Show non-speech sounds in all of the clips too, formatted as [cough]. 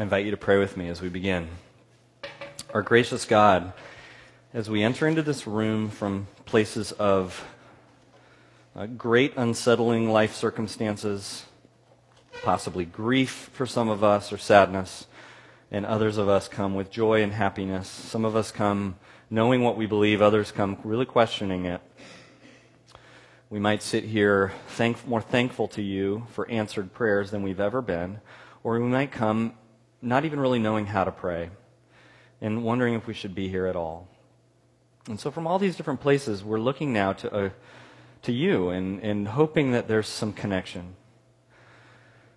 I invite you to pray with me as we begin. Our gracious God, as we enter into this room from places of uh, great unsettling life circumstances, possibly grief for some of us or sadness, and others of us come with joy and happiness. Some of us come knowing what we believe, others come really questioning it. We might sit here thank, more thankful to you for answered prayers than we've ever been, or we might come not even really knowing how to pray and wondering if we should be here at all. And so, from all these different places, we're looking now to, uh, to you and, and hoping that there's some connection.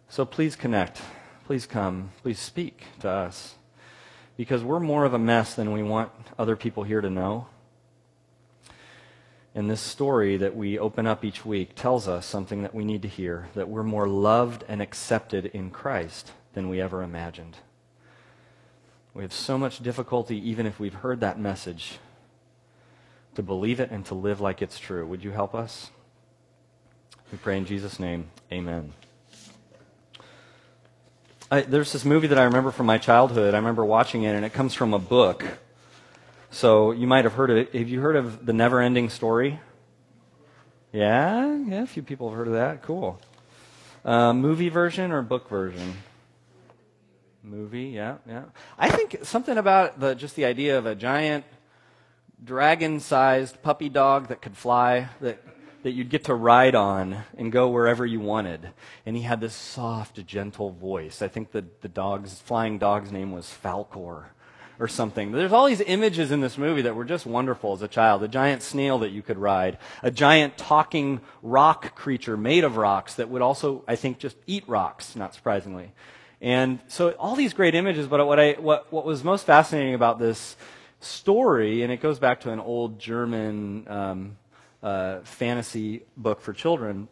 So, please connect. Please come. Please speak to us. Because we're more of a mess than we want other people here to know. And this story that we open up each week tells us something that we need to hear that we're more loved and accepted in Christ than we ever imagined. We have so much difficulty, even if we've heard that message, to believe it and to live like it's true. Would you help us? We pray in Jesus' name. Amen. I, there's this movie that I remember from my childhood. I remember watching it, and it comes from a book. So you might have heard of it. Have you heard of The Never Ending Story? Yeah? Yeah, a few people have heard of that. Cool. Uh, movie version or book version? Movie, yeah, yeah. I think something about the just the idea of a giant dragon-sized puppy dog that could fly that that you'd get to ride on and go wherever you wanted. And he had this soft, gentle voice. I think the the dog's flying dog's name was Falkor or something. There's all these images in this movie that were just wonderful as a child. A giant snail that you could ride, a giant talking rock creature made of rocks that would also, I think, just eat rocks, not surprisingly. And so all these great images, but what, I, what, what was most fascinating about this story, and it goes back to an old German um, uh, fantasy book for children,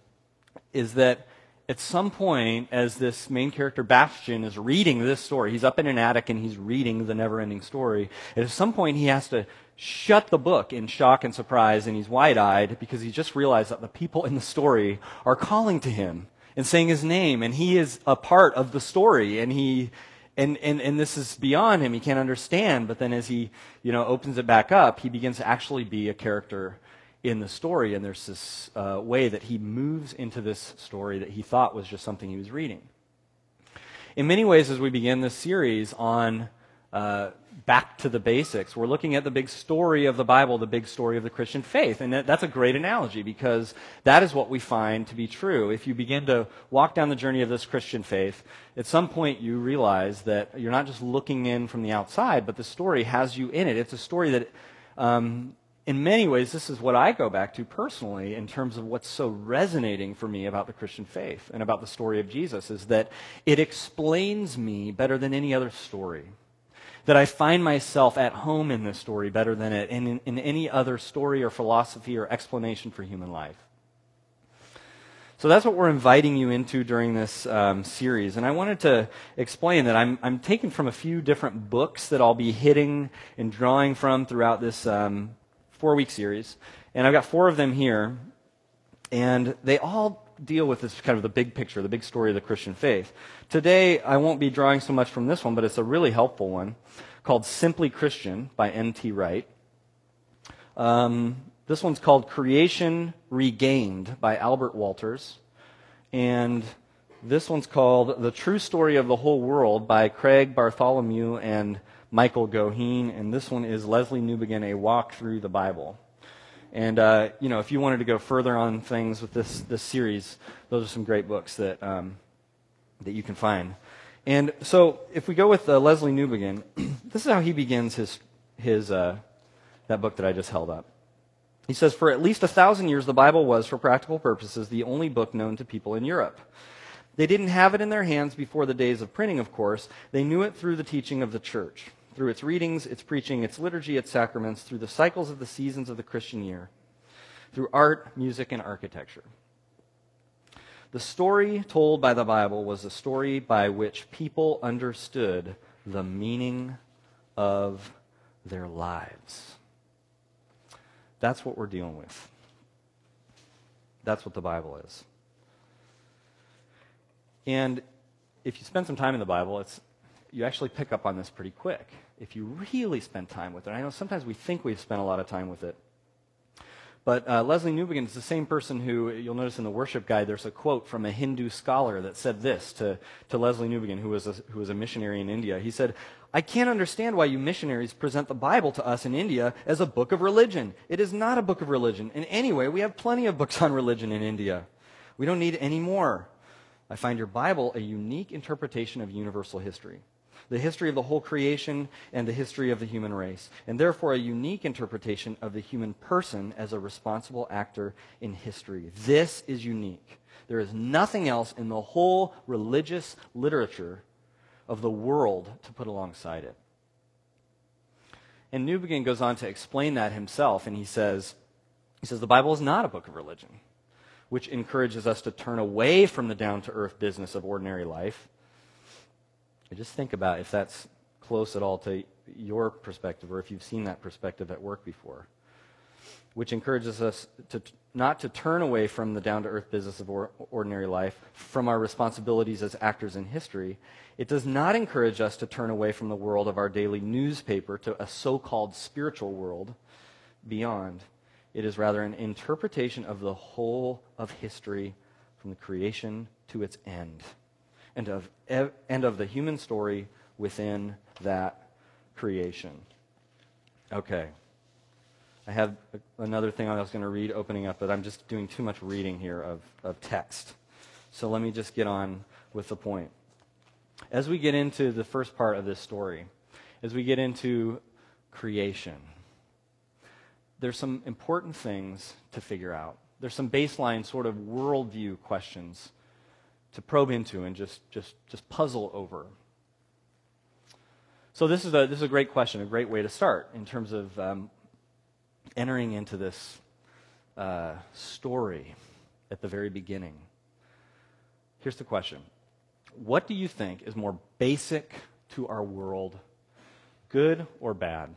is that at some point, as this main character Bastian is reading this story, he's up in an attic and he's reading the never ending story. At some point, he has to shut the book in shock and surprise, and he's wide eyed because he just realized that the people in the story are calling to him and saying his name, and he is a part of the story, and he and, and, and this is beyond him. He can't understand. But then as he, you know, opens it back up, he begins to actually be a character in the story. And there's this uh, way that he moves into this story that he thought was just something he was reading. In many ways, as we begin this series on uh, back to the basics. We're looking at the big story of the Bible, the big story of the Christian faith. And that, that's a great analogy because that is what we find to be true. If you begin to walk down the journey of this Christian faith, at some point you realize that you're not just looking in from the outside, but the story has you in it. It's a story that, um, in many ways, this is what I go back to personally in terms of what's so resonating for me about the Christian faith and about the story of Jesus is that it explains me better than any other story that I find myself at home in this story better than in, in, any other story or philosophy or explanation for human life. So that's what we're inviting you into during this um, series. And I wanted to explain that I'm, I'm taking from a few different books that I'll be hitting and drawing from throughout this um, four week series. And I've got four of them here. And they all deal with this kind of the big picture, the big story of the Christian faith. Today, I won't be drawing so much from this one, but it's a really helpful one called Simply Christian by N.T. Wright. Um, this one's called Creation Regained by Albert Wolters. And this one's called The True Story of the Whole World by Craig Bartholomew and Michael Goheen. And this one is Lesslie Newbigin, A Walk Through the Bible. And uh, you know, if you wanted to go further on things with this this series, those are some great books that um, that you can find. And so, if we go with uh, Lesslie Newbigin, [clears throat] this is how he begins his his uh, that book that I just held up. He says, For at least a thousand years, the Bible was, for practical purposes, the only book known to people in Europe. They didn't have it in their hands before the days of printing, of course. They knew it through the teaching of the church, through its readings, its preaching, its liturgy, its sacraments, through the cycles of the seasons of the Christian year, through art, music, and architecture. The story told by the Bible was a story by which people understood the meaning of their lives. That's what we're dealing with. That's what the Bible is. And if you spend some time in the Bible, it's, you actually pick up on this pretty quick. If you really spend time with it, I know sometimes we think we've spent a lot of time with it. But uh, Lesslie Newbigin is the same person who, you'll notice in the worship guide, there's a quote from a Hindu scholar that said this to, to Lesslie Newbigin, who was, a, who was a missionary in India. He said, I can't understand why you missionaries present the Bible to us in India as a book of religion. It is not a book of religion. And anyway, we have plenty of books [laughs] on religion in India. We don't need any more. I find your Bible a unique interpretation of universal history the history of the whole creation and the history of the human race, and therefore a unique interpretation of the human person as a responsible actor in history. This is unique. There is nothing else in the whole religious literature of the world to put alongside it. And Newbigin goes on to explain that himself, and he says, he says, the Bible is not a book of religion, which encourages us to turn away from the down to earth business of ordinary life just think about if that's close at all to your perspective or if you've seen that perspective at work before, which encourages us to not to turn away from the down to earth business of or, ordinary life, from our responsibilities as actors in history. It does not encourage us to turn away from the world of our daily newspaper to a so called spiritual world beyond. It is rather an interpretation of the whole of history from the creation to its end and of, and of the human story within that creation. Okay. I have another thing I was going to read opening up, but I'm just doing too much reading here of, of text. So let me just get on with the point. As we get into the first part of this story, as we get into creation, there's some important things to figure out. There's some baseline sort of worldview questions to probe into and just, just, just puzzle over. So this is, a, this is a great question, a great way to start in terms of um, entering into this uh, story at the very beginning. Here's the question What do you think is more basic to our world, good or bad?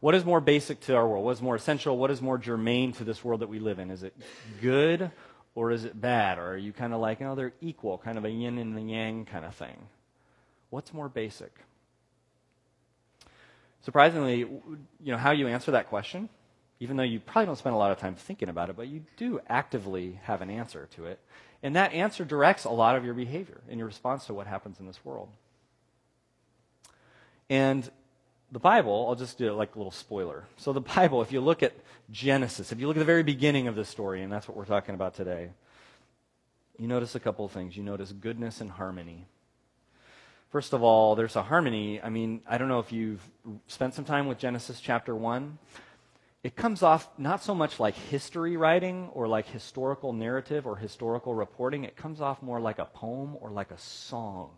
What is more basic to our world? What is more essential? What is more germane to this world that we live in? Is it good or is it bad? Or are you kind of like, oh, they're equal, kind of a yin and the yang kind of thing? What's more basic? Surprisingly, you know, how you answer that question, even though you probably don't spend a lot of time thinking about it, but you do actively have an answer to it. And that answer directs a lot of your behavior in your response to what happens in this world. And the Bible, I'll just do it like a little spoiler. So, the Bible, if you look at Genesis, if you look at the very beginning of the story, and that's what we're talking about today, you notice a couple of things. You notice goodness and harmony. First of all, there's a harmony. I mean, I don't know if you've spent some time with Genesis chapter 1. It comes off not so much like history writing or like historical narrative or historical reporting. It comes off more like a poem or like a song.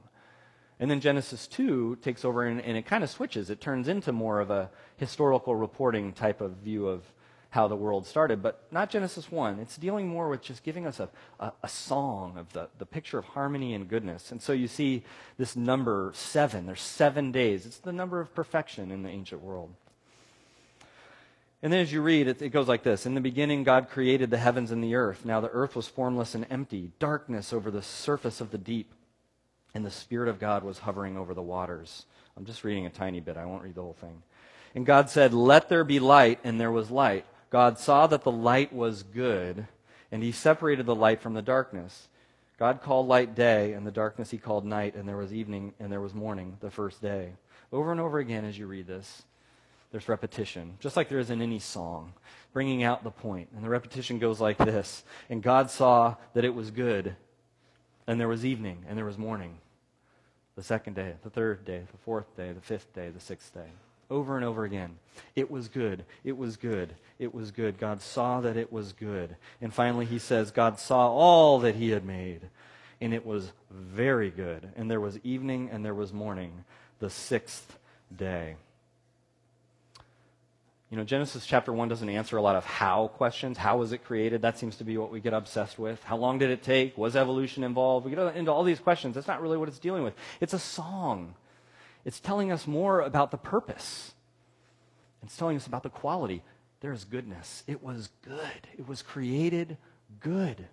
And then Genesis 2 takes over and, and it kind of switches. It turns into more of a historical reporting type of view of how the world started, but not Genesis 1. It's dealing more with just giving us a, a, a, song of the, the picture of harmony and goodness. And so you see this number seven. There's seven days. It's the number of perfection in the ancient world. And then as you read, it, it goes like this In the beginning, God created the heavens and the earth. Now the earth was formless and empty, darkness over the surface of the deep and the Spirit of God was hovering over the waters. I'm just reading a tiny bit. I won't read the whole thing. And God said, Let there be light, and there was light. God saw that the light was good, and he separated the light from the darkness. God called light day, and the darkness he called night, and there was evening, and there was morning the first day. Over and over again as you read this, there's repetition, just like there is in any song, bringing out the point. And the repetition goes like this And God saw that it was good, and there was evening, and there was morning. The second day, the third day, the fourth day, the fifth day, the sixth day. over and over again. It was good. It was good. It was good. God saw that it was good. And finally, he says, God saw all that he had made, and it was very good. And there was evening and there was morning, the sixth day. You know, Genesis chapter 1 doesn't answer a lot of how questions. How was it created? That seems to be what we get obsessed with. How long did it take? Was evolution involved? We get into all these questions. That's not really what it's dealing with. It's a song. It's telling us more about the purpose. It's telling us about the quality. There is goodness. It was good. It was created good.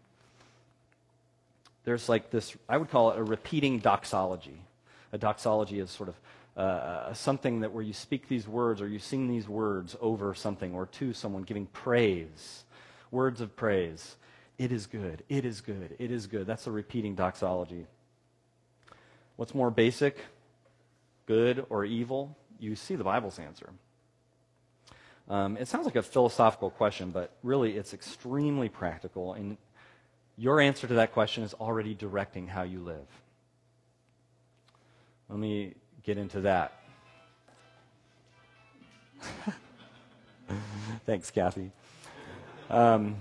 There's like this, I would call it a repeating doxology. A doxology is sort of uh, uh, something that where you speak these words or you sing these words over something or to someone, giving praise, words of praise. It is good. It is good. It is good. That's a repeating doxology. What's more basic, good or evil? You see the Bible's answer. Um, it sounds like a philosophical question, but really it's extremely practical. And your answer to that question is already directing how you live. Let me get into that. [laughs] Thanks, Kathy. Um,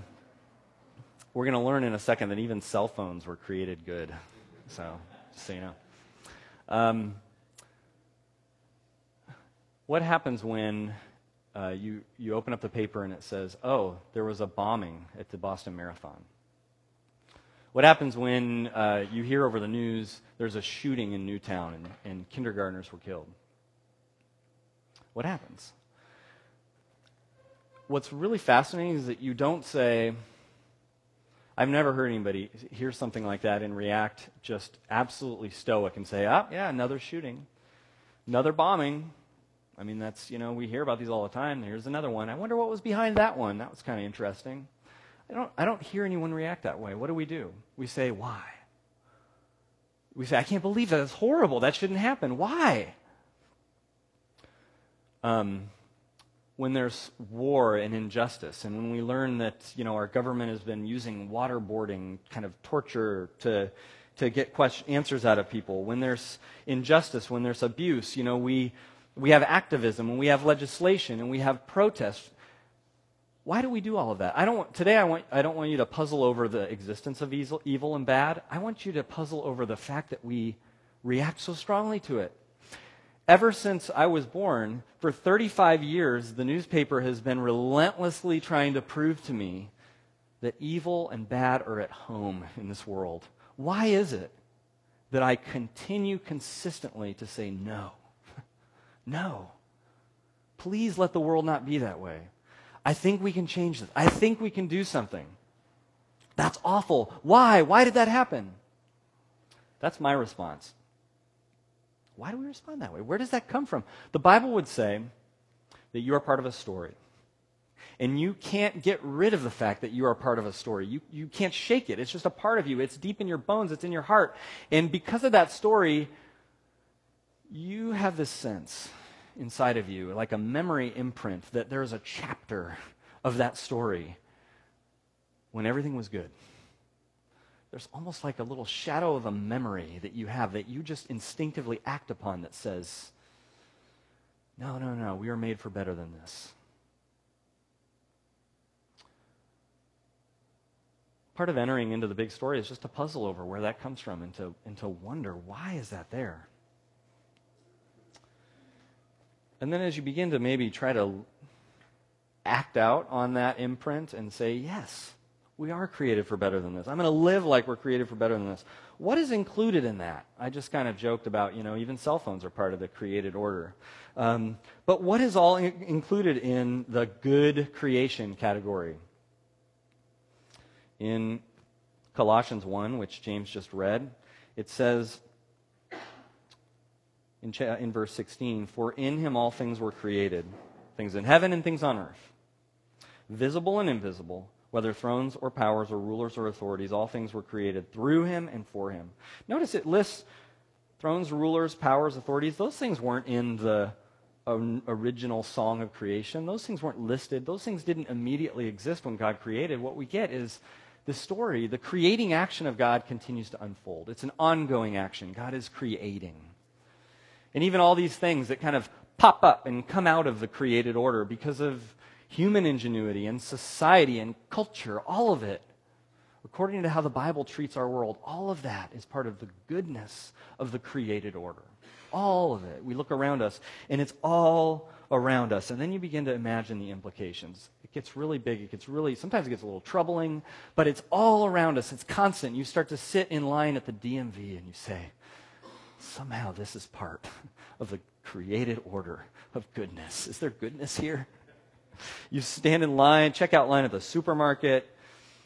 we're going to learn in a second that even cell phones were created good. So, just so you know. Um, what happens when uh, you, you open up the paper and it says, oh, there was a bombing at the Boston Marathon? What happens when uh, you hear over the news there's a shooting in Newtown and, and kindergartners were killed? What happens? What's really fascinating is that you don't say, I've never heard anybody hear something like that and react just absolutely stoic and say, oh, yeah, another shooting, another bombing. I mean, that's, you know, we hear about these all the time. Here's another one. I wonder what was behind that one. That was kind of interesting. I don't, I don't hear anyone react that way. What do we do? We say, why? We say, I can't believe that. That's horrible. That shouldn't happen. Why? Um, when there's war and injustice, and when we learn that you know our government has been using waterboarding, kind of torture to to get question, answers out of people, when there's injustice, when there's abuse, you know we we have activism and we have legislation and we have protests. Why do we do all of that? I don't want, today I, want, I don't want you to puzzle over the existence of evil, evil and bad. I want you to puzzle over the fact that we react so strongly to it. Ever since I was born, for 35 years, the newspaper has been relentlessly trying to prove to me that evil and bad are at home in this world. Why is it that I continue consistently to say no? [laughs] no. Please let the world not be that way. I think we can change this. I think we can do something. That's awful. Why? Why did that happen? That's my response. Why do we respond that way? Where does that come from? The Bible would say that you are part of a story. And you can't get rid of the fact that you are part of a story. You, you can't shake it. It's just a part of you. It's deep in your bones, it's in your heart. And because of that story, you have this sense inside of you, like a memory imprint, that there's a chapter of that story when everything was good. There's almost like a little shadow of a memory that you have that you just instinctively act upon that says, no, no, no, we are made for better than this. Part of entering into the big story is just to puzzle over where that comes from and to, and to wonder why is that there? And then as you begin to maybe try to act out on that imprint and say, yes, we are created for better than this. I'm going to live like we're created for better than this. What is included in that? I just kind of joked about, you know, even cell phones are part of the created order. Um, but what is all in- included in the good creation category? In Colossians 1, which James just read, it says, in, cha- in verse 16, For in him all things were created, things in heaven and things on earth, visible and invisible, whether thrones or powers or rulers or authorities, all things were created through him and for him. Notice it lists thrones, rulers, powers, authorities. Those things weren't in the original song of creation. Those things weren't listed. Those things didn't immediately exist when God created. What we get is the story, the creating action of God continues to unfold. It's an ongoing action. God is creating. And even all these things that kind of pop up and come out of the created order because of human ingenuity and society and culture, all of it. According to how the Bible treats our world, all of that is part of the goodness of the created order. All of it. We look around us, and it's all around us. And then you begin to imagine the implications. It gets really big. It gets really, sometimes it gets a little troubling, but it's all around us. It's constant. You start to sit in line at the DMV and you say, somehow this is part [laughs] of the created order of goodness. Is there goodness here? You stand in line, checkout line at the supermarket.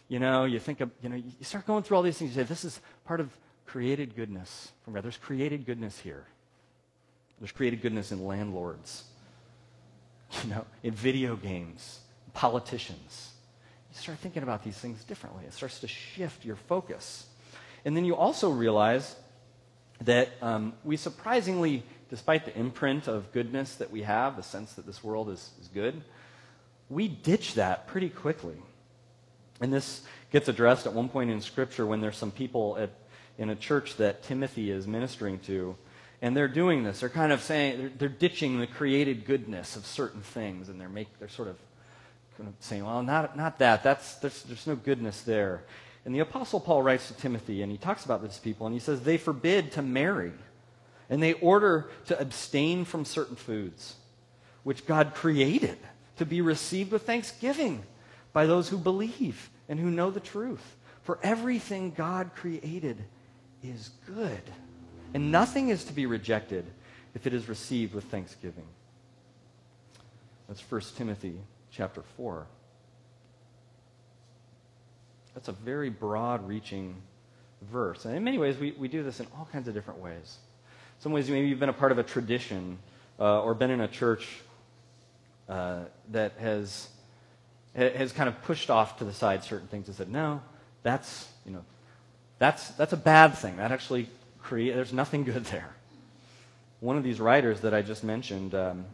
You know, you think of, you know, you start going through all these things. You say, this is part of created goodness. There's created goodness here. There's created goodness in landlords, [laughs] you know, in video games, politicians. You start thinking about these things differently. It starts to shift your focus. And then you also realize that um, we surprisingly, despite the imprint of goodness that we have, the sense that this world is, is good, we ditch that pretty quickly. And this gets addressed at one point in Scripture when there's some people at, in a church that Timothy is ministering to. And they're doing this. They're kind of saying, they're, they're ditching the created goodness of certain things. And they're, make, they're sort of, kind of saying, well, not, not that. That's, there's, there's no goodness there. And the Apostle Paul writes to Timothy, and he talks about these people, and he says, they forbid to marry. And they order to abstain from certain foods, which God created to be received with thanksgiving by those who believe and who know the truth. For everything God created is good, and nothing is to be rejected if it is received with thanksgiving. That's 1 Timothy chapter 4. That's a very broad reaching verse. And in many ways, we, we do this in all kinds of different ways. Some ways, maybe you've been a part of a tradition uh, or been in a church uh, that has, has kind of pushed off to the side certain things and said, no, that's, you know, that's, that's a bad thing. That actually create, there's nothing good there. One of these writers that I just mentioned, um,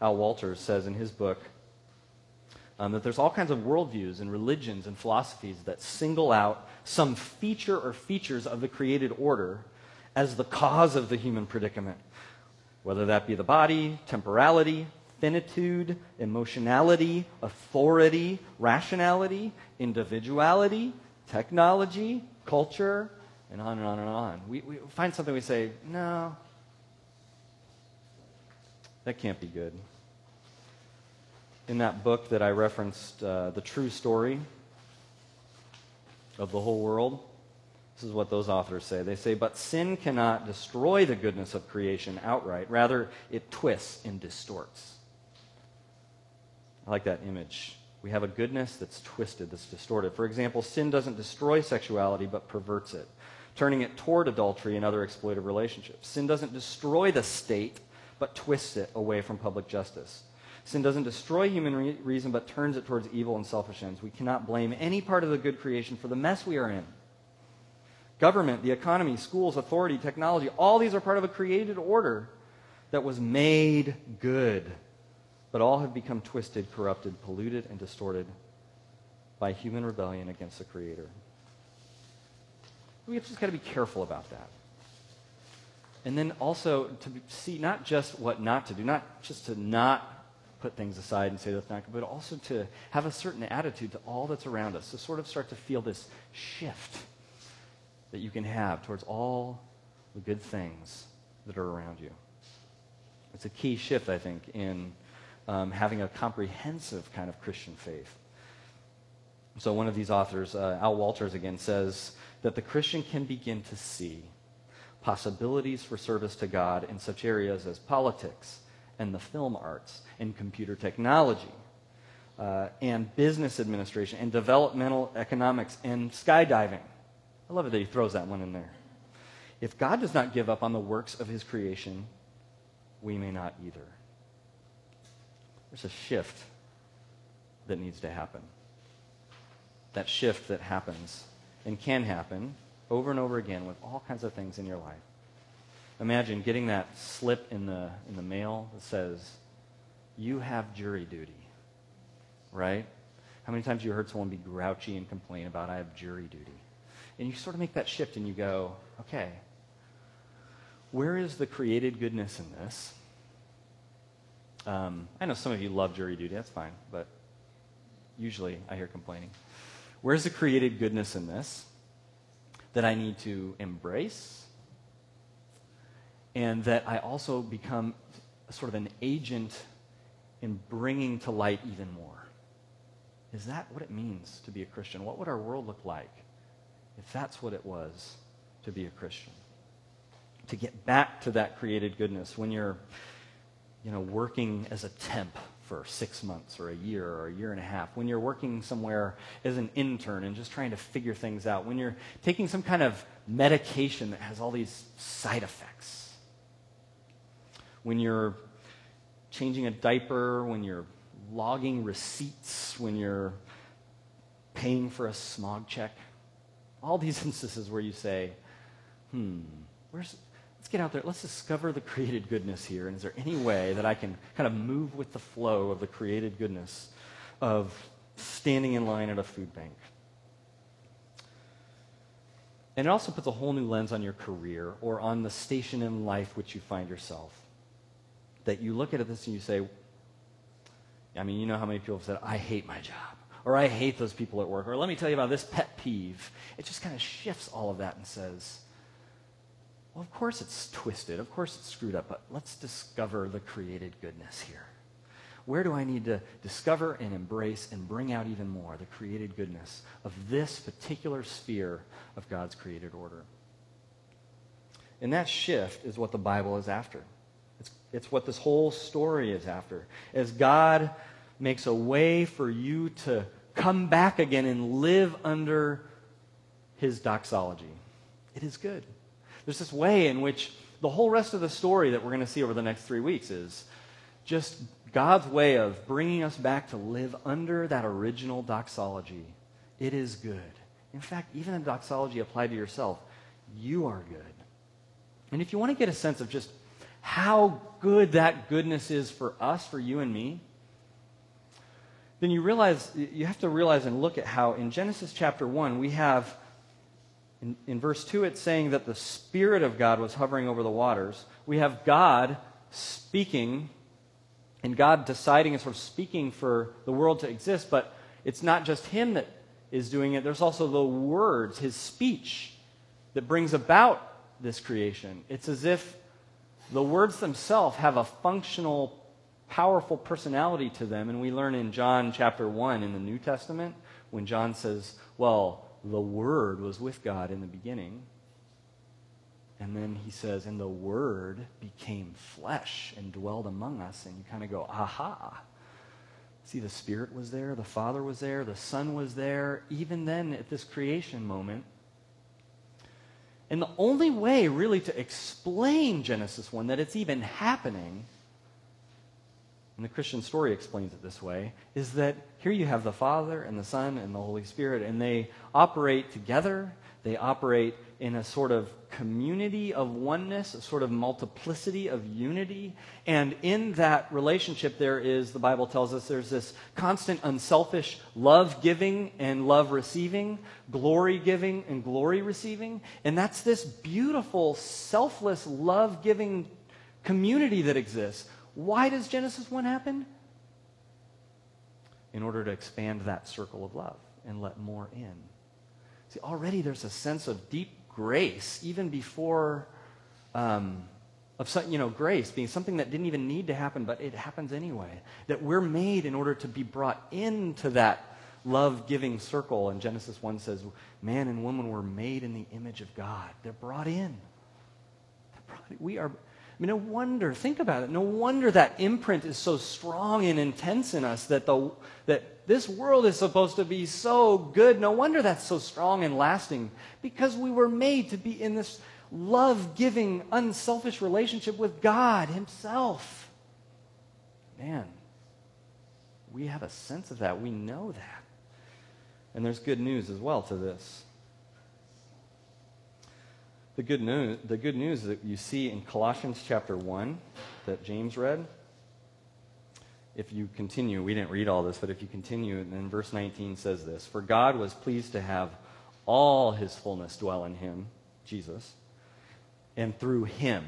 Al Wolters, says in his book um, that there's all kinds of worldviews and religions and philosophies that single out some feature or features of the created order as the cause of the human predicament, whether that be the body, temporality, finitude, emotionality, authority, rationality, individuality, technology, culture, and on and on and on. We, we find something we say, no, that can't be good. In that book that I referenced, uh, The True Story of the Whole World, this is what those authors say. They say, But sin cannot destroy the goodness of creation outright. Rather, it twists and distorts. I like that image. We have a goodness that's twisted, that's distorted. For example, sin doesn't destroy sexuality, but perverts it, turning it toward adultery and other exploitive relationships. Sin doesn't destroy the state, but twists it away from public justice. Sin doesn't destroy human re- reason, but turns it towards evil and selfish ends. We cannot blame any part of the good creation for the mess we are in. Government, the economy, schools, authority, technology, all these are part of a created order that was made good but all have become twisted, corrupted, polluted, and distorted by human rebellion against the Creator. We've just got to be careful about that. And then also to see not just what not to do, not just to not put things aside and say that's not good, but also to have a certain attitude to all that's around us, to sort of start to feel this shift that you can have towards all the good things that are around you. It's a key shift, I think, in um, having a comprehensive kind of Christian faith. So, one of these authors, uh, Al Wolters, again, says that the Christian can begin to see possibilities for service to God in such areas as politics and the film arts and computer technology uh, and business administration and developmental economics and skydiving. I love it that he throws that one in there. If God does not give up on the works of his creation, we may not either. There's a shift that needs to happen. That shift that happens and can happen over and over again with all kinds of things in your life. Imagine getting that slip in the, in the mail that says, You have jury duty. Right? How many times have you heard someone be grouchy and complain about, I have jury duty? And you sort of make that shift and you go, Okay, where is the created goodness in this? Um, I know some of you love jury duty, that's fine, but usually I hear complaining. Where's the created goodness in this that I need to embrace? And that I also become sort of an agent in bringing to light even more. Is that what it means to be a Christian? What would our world look like if that's what it was to be a Christian? To get back to that created goodness when you're you know, working as a temp for six months or a year or a year and a half, when you're working somewhere as an intern and just trying to figure things out, when you're taking some kind of medication that has all these side effects, when you're changing a diaper, when you're logging receipts, when you're paying for a smog check, all these [laughs] instances where you say, hmm, where's, let's get out there. Let's discover the created goodness here. And is there any way that I can kind of move with the flow of the created goodness of standing in line at a food bank? And it also puts a whole new lens on your career or on the station in life which you find yourself. That you look at this and you say, I mean, you know how many people have said, I hate my job, or I hate those people at work, or let me tell you about this pet peeve. It just kind of shifts all of that and says, well, of course it's twisted. Of course it's screwed up. But let's discover the created goodness here. Where do I need to discover and embrace and bring out even more the created goodness of this particular sphere of God's created order? And that shift is what the Bible is after. It's, what this whole story is after. As God makes a way for you to come back again and live under his doxology, it is good. There's this way in which the whole rest of the story that we're going to see over the next three weeks is just God's way of bringing us back to live under that original doxology. It is good. In fact, even a doxology applied to yourself, you are good. And if you want to get a sense of just how good that goodness is for us, for you and me, then you realize you have to realize and look at how in Genesis chapter 1 we have in, in verse 2, it's saying that the Spirit of God was hovering over the waters. We have God speaking, and God deciding and sort of speaking for the world to exist, but it's not just Him that is doing it, there's also the words, His speech, that brings about this creation. It's as if the words themselves have a functional, powerful personality to them. And we learn in John chapter 1 in the New Testament when John says, Well, the Word was with God in the beginning. And then he says, and the Word became flesh and dwelled among us. And you kind of go, aha. See, the Spirit was there, the Father was there, the Son was there, even then at this creation moment. And the only way, really, to explain Genesis 1, that it's even happening, and the Christian story explains it this way, is that here you have the Father and the Son and the Holy Spirit, and they operate together. They operate in a sort of community of oneness, a sort of multiplicity of unity. And in that relationship, there is, the Bible tells us, there's this constant unselfish love giving and love receiving, glory giving and glory receiving. And that's this beautiful, selfless, love giving community that exists. Why does Genesis 1 happen? In order to expand that circle of love and let more in. See, already there's a sense of deep grace, even before, um, of some, you know, grace being something that didn't even need to happen, but it happens anyway. That we're made in order to be brought into that love giving circle. And Genesis 1 says, man and woman were made in the image of God. They're brought in. They're brought, we are I mean, no wonder, think about it. No wonder that imprint is so strong and intense in us that, the, that this world is supposed to be so good. No wonder that's so strong and lasting because we were made to be in this love giving, unselfish relationship with God Himself. Man, we have a sense of that. We know that. And there's good news as well to this. The good news, the good news that you see in Colossians chapter 1 that James read, if you continue, we didn't read all this, but if you continue, then verse 19 says this For God was pleased to have all his fullness dwell in him, Jesus, and through him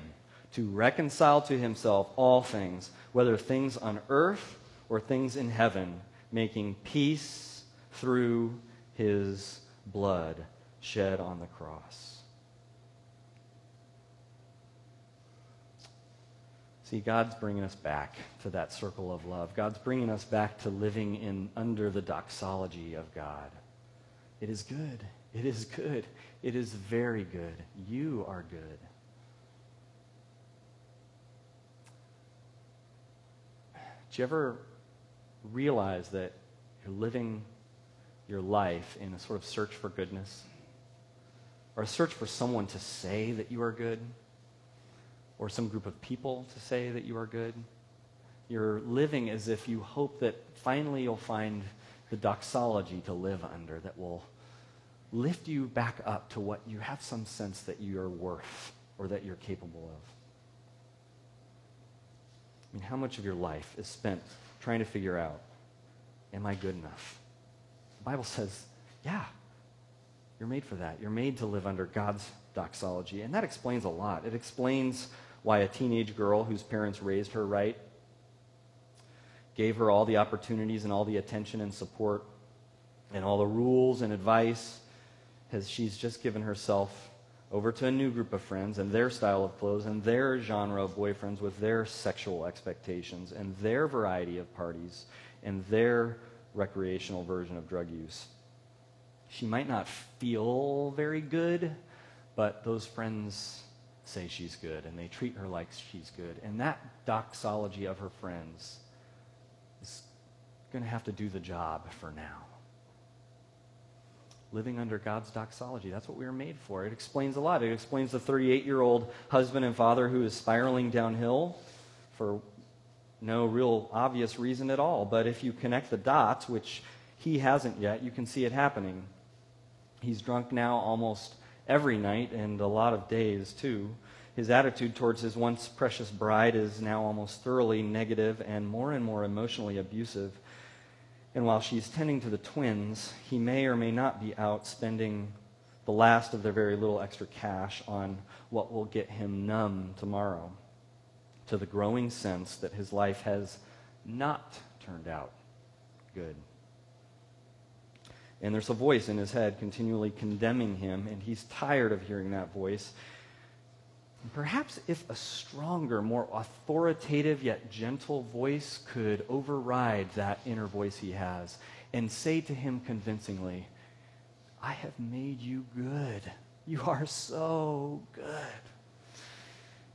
to reconcile to himself all things, whether things on earth or things in heaven, making peace through his blood shed on the cross. See, God's bringing us back to that circle of love. God's bringing us back to living in under the doxology of God. It is good. It is good. It is very good. You are good. Do you ever realize that you're living your life in a sort of search for goodness? Or a search for someone to say that you are good? Or some group of people to say that you are good? You're living as if you hope that finally you'll find the doxology to live under that will lift you back up to what you have some sense that you're worth or that you're capable of. I mean, how much of your life is spent trying to figure out, am I good enough? The Bible says, yeah, you're made for that. You're made to live under God's doxology. And that explains a lot. It explains why a teenage girl whose parents raised her right, gave her all the opportunities and all the attention and support and all the rules and advice, has she's just given herself over to a new group of friends and their style of clothes and their genre of boyfriends with their sexual expectations and their variety of parties and their recreational version of drug use. She might not feel very good, but those friends say she's good and they treat her like she's good. And that doxology of her friends is going to have to do the job for now living under God's doxology. That's what we were made for. It explains a lot. It explains the 38 year old husband and father who is spiraling downhill for no real obvious reason at all. But if you connect the dots, which he hasn't yet, you can see it happening. He's drunk now almost every night and a lot of days, too. His attitude towards his once precious bride is now almost thoroughly negative and more and more emotionally abusive. And while she's tending to the twins, he may or may not be out spending the last of their very little extra cash on what will get him numb tomorrow to the growing sense that his life has not turned out good. And there's a voice in his head continually condemning him, and he's tired of hearing that voice. Perhaps if a stronger, more authoritative yet gentle voice could override that inner voice he has and say to him convincingly, I have made you good. You are so good.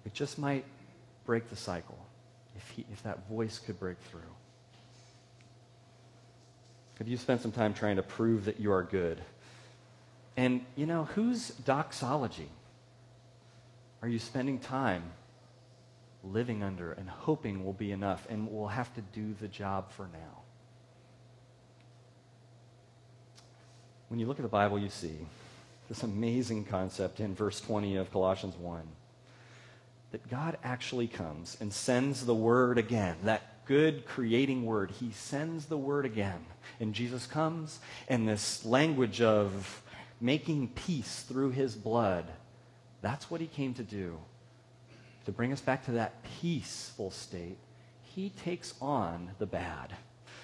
It just might break the cycle if, he, if that voice could break through. Have you spent some time trying to prove that you are good? And, you know, whose doxology? Are you spending time living under and hoping will be enough and will have to do the job for now? When you look at the Bible, you see this amazing concept in verse 20 of Colossians 1 that God actually comes and sends the word again, that good creating word. He sends the word again. And Jesus comes, and this language of making peace through his blood that's what he came to do. To bring us back to that peaceful state, he takes on the bad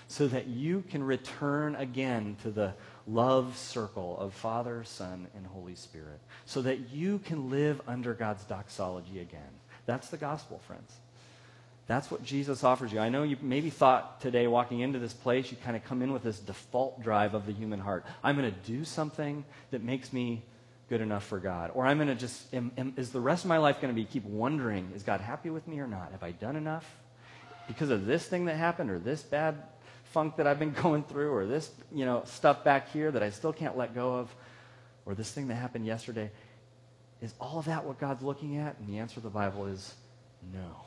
so that you can return again to the love circle of Father, Son, and Holy Spirit, so that you can live under God's doxology again. That's the gospel, friends. That's what Jesus offers you. I know you maybe thought today, walking into this place, you kind of come in with this default drive of the human heart. I'm going to do something that makes me good enough for God? Or I'm going to just, am, am, is the rest of my life going to be keep wondering, is God happy with me or not? Have I done enough? Because of this thing that happened or this bad funk that I've been [laughs] going through or this, you know, stuff back here that I still can't let go of or this thing that happened yesterday. Is all of that what God's looking at? And the answer of the Bible is no.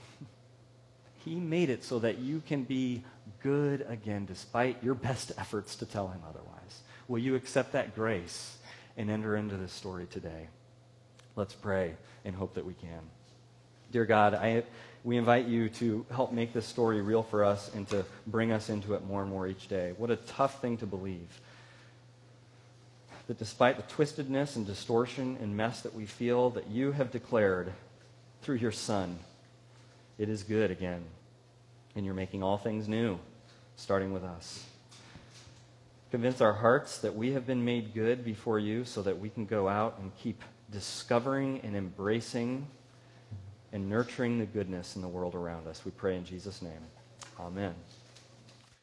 He made it so that you can be good again despite your best [laughs] efforts to tell him otherwise. Will you accept that grace and enter into this story today. Let's pray and hope that we can. Dear God, I, we invite you to help make this story real for us and to bring us into it more and more each day. What a tough thing to believe. That despite the twistedness and distortion and mess that we feel, that you have declared through your Son. It is good again. And you're making all things new, starting with us. Convince our hearts that we have been made good before you so that we can go out and keep discovering and embracing and nurturing the goodness in the world around us. We pray in Jesus' name. Amen.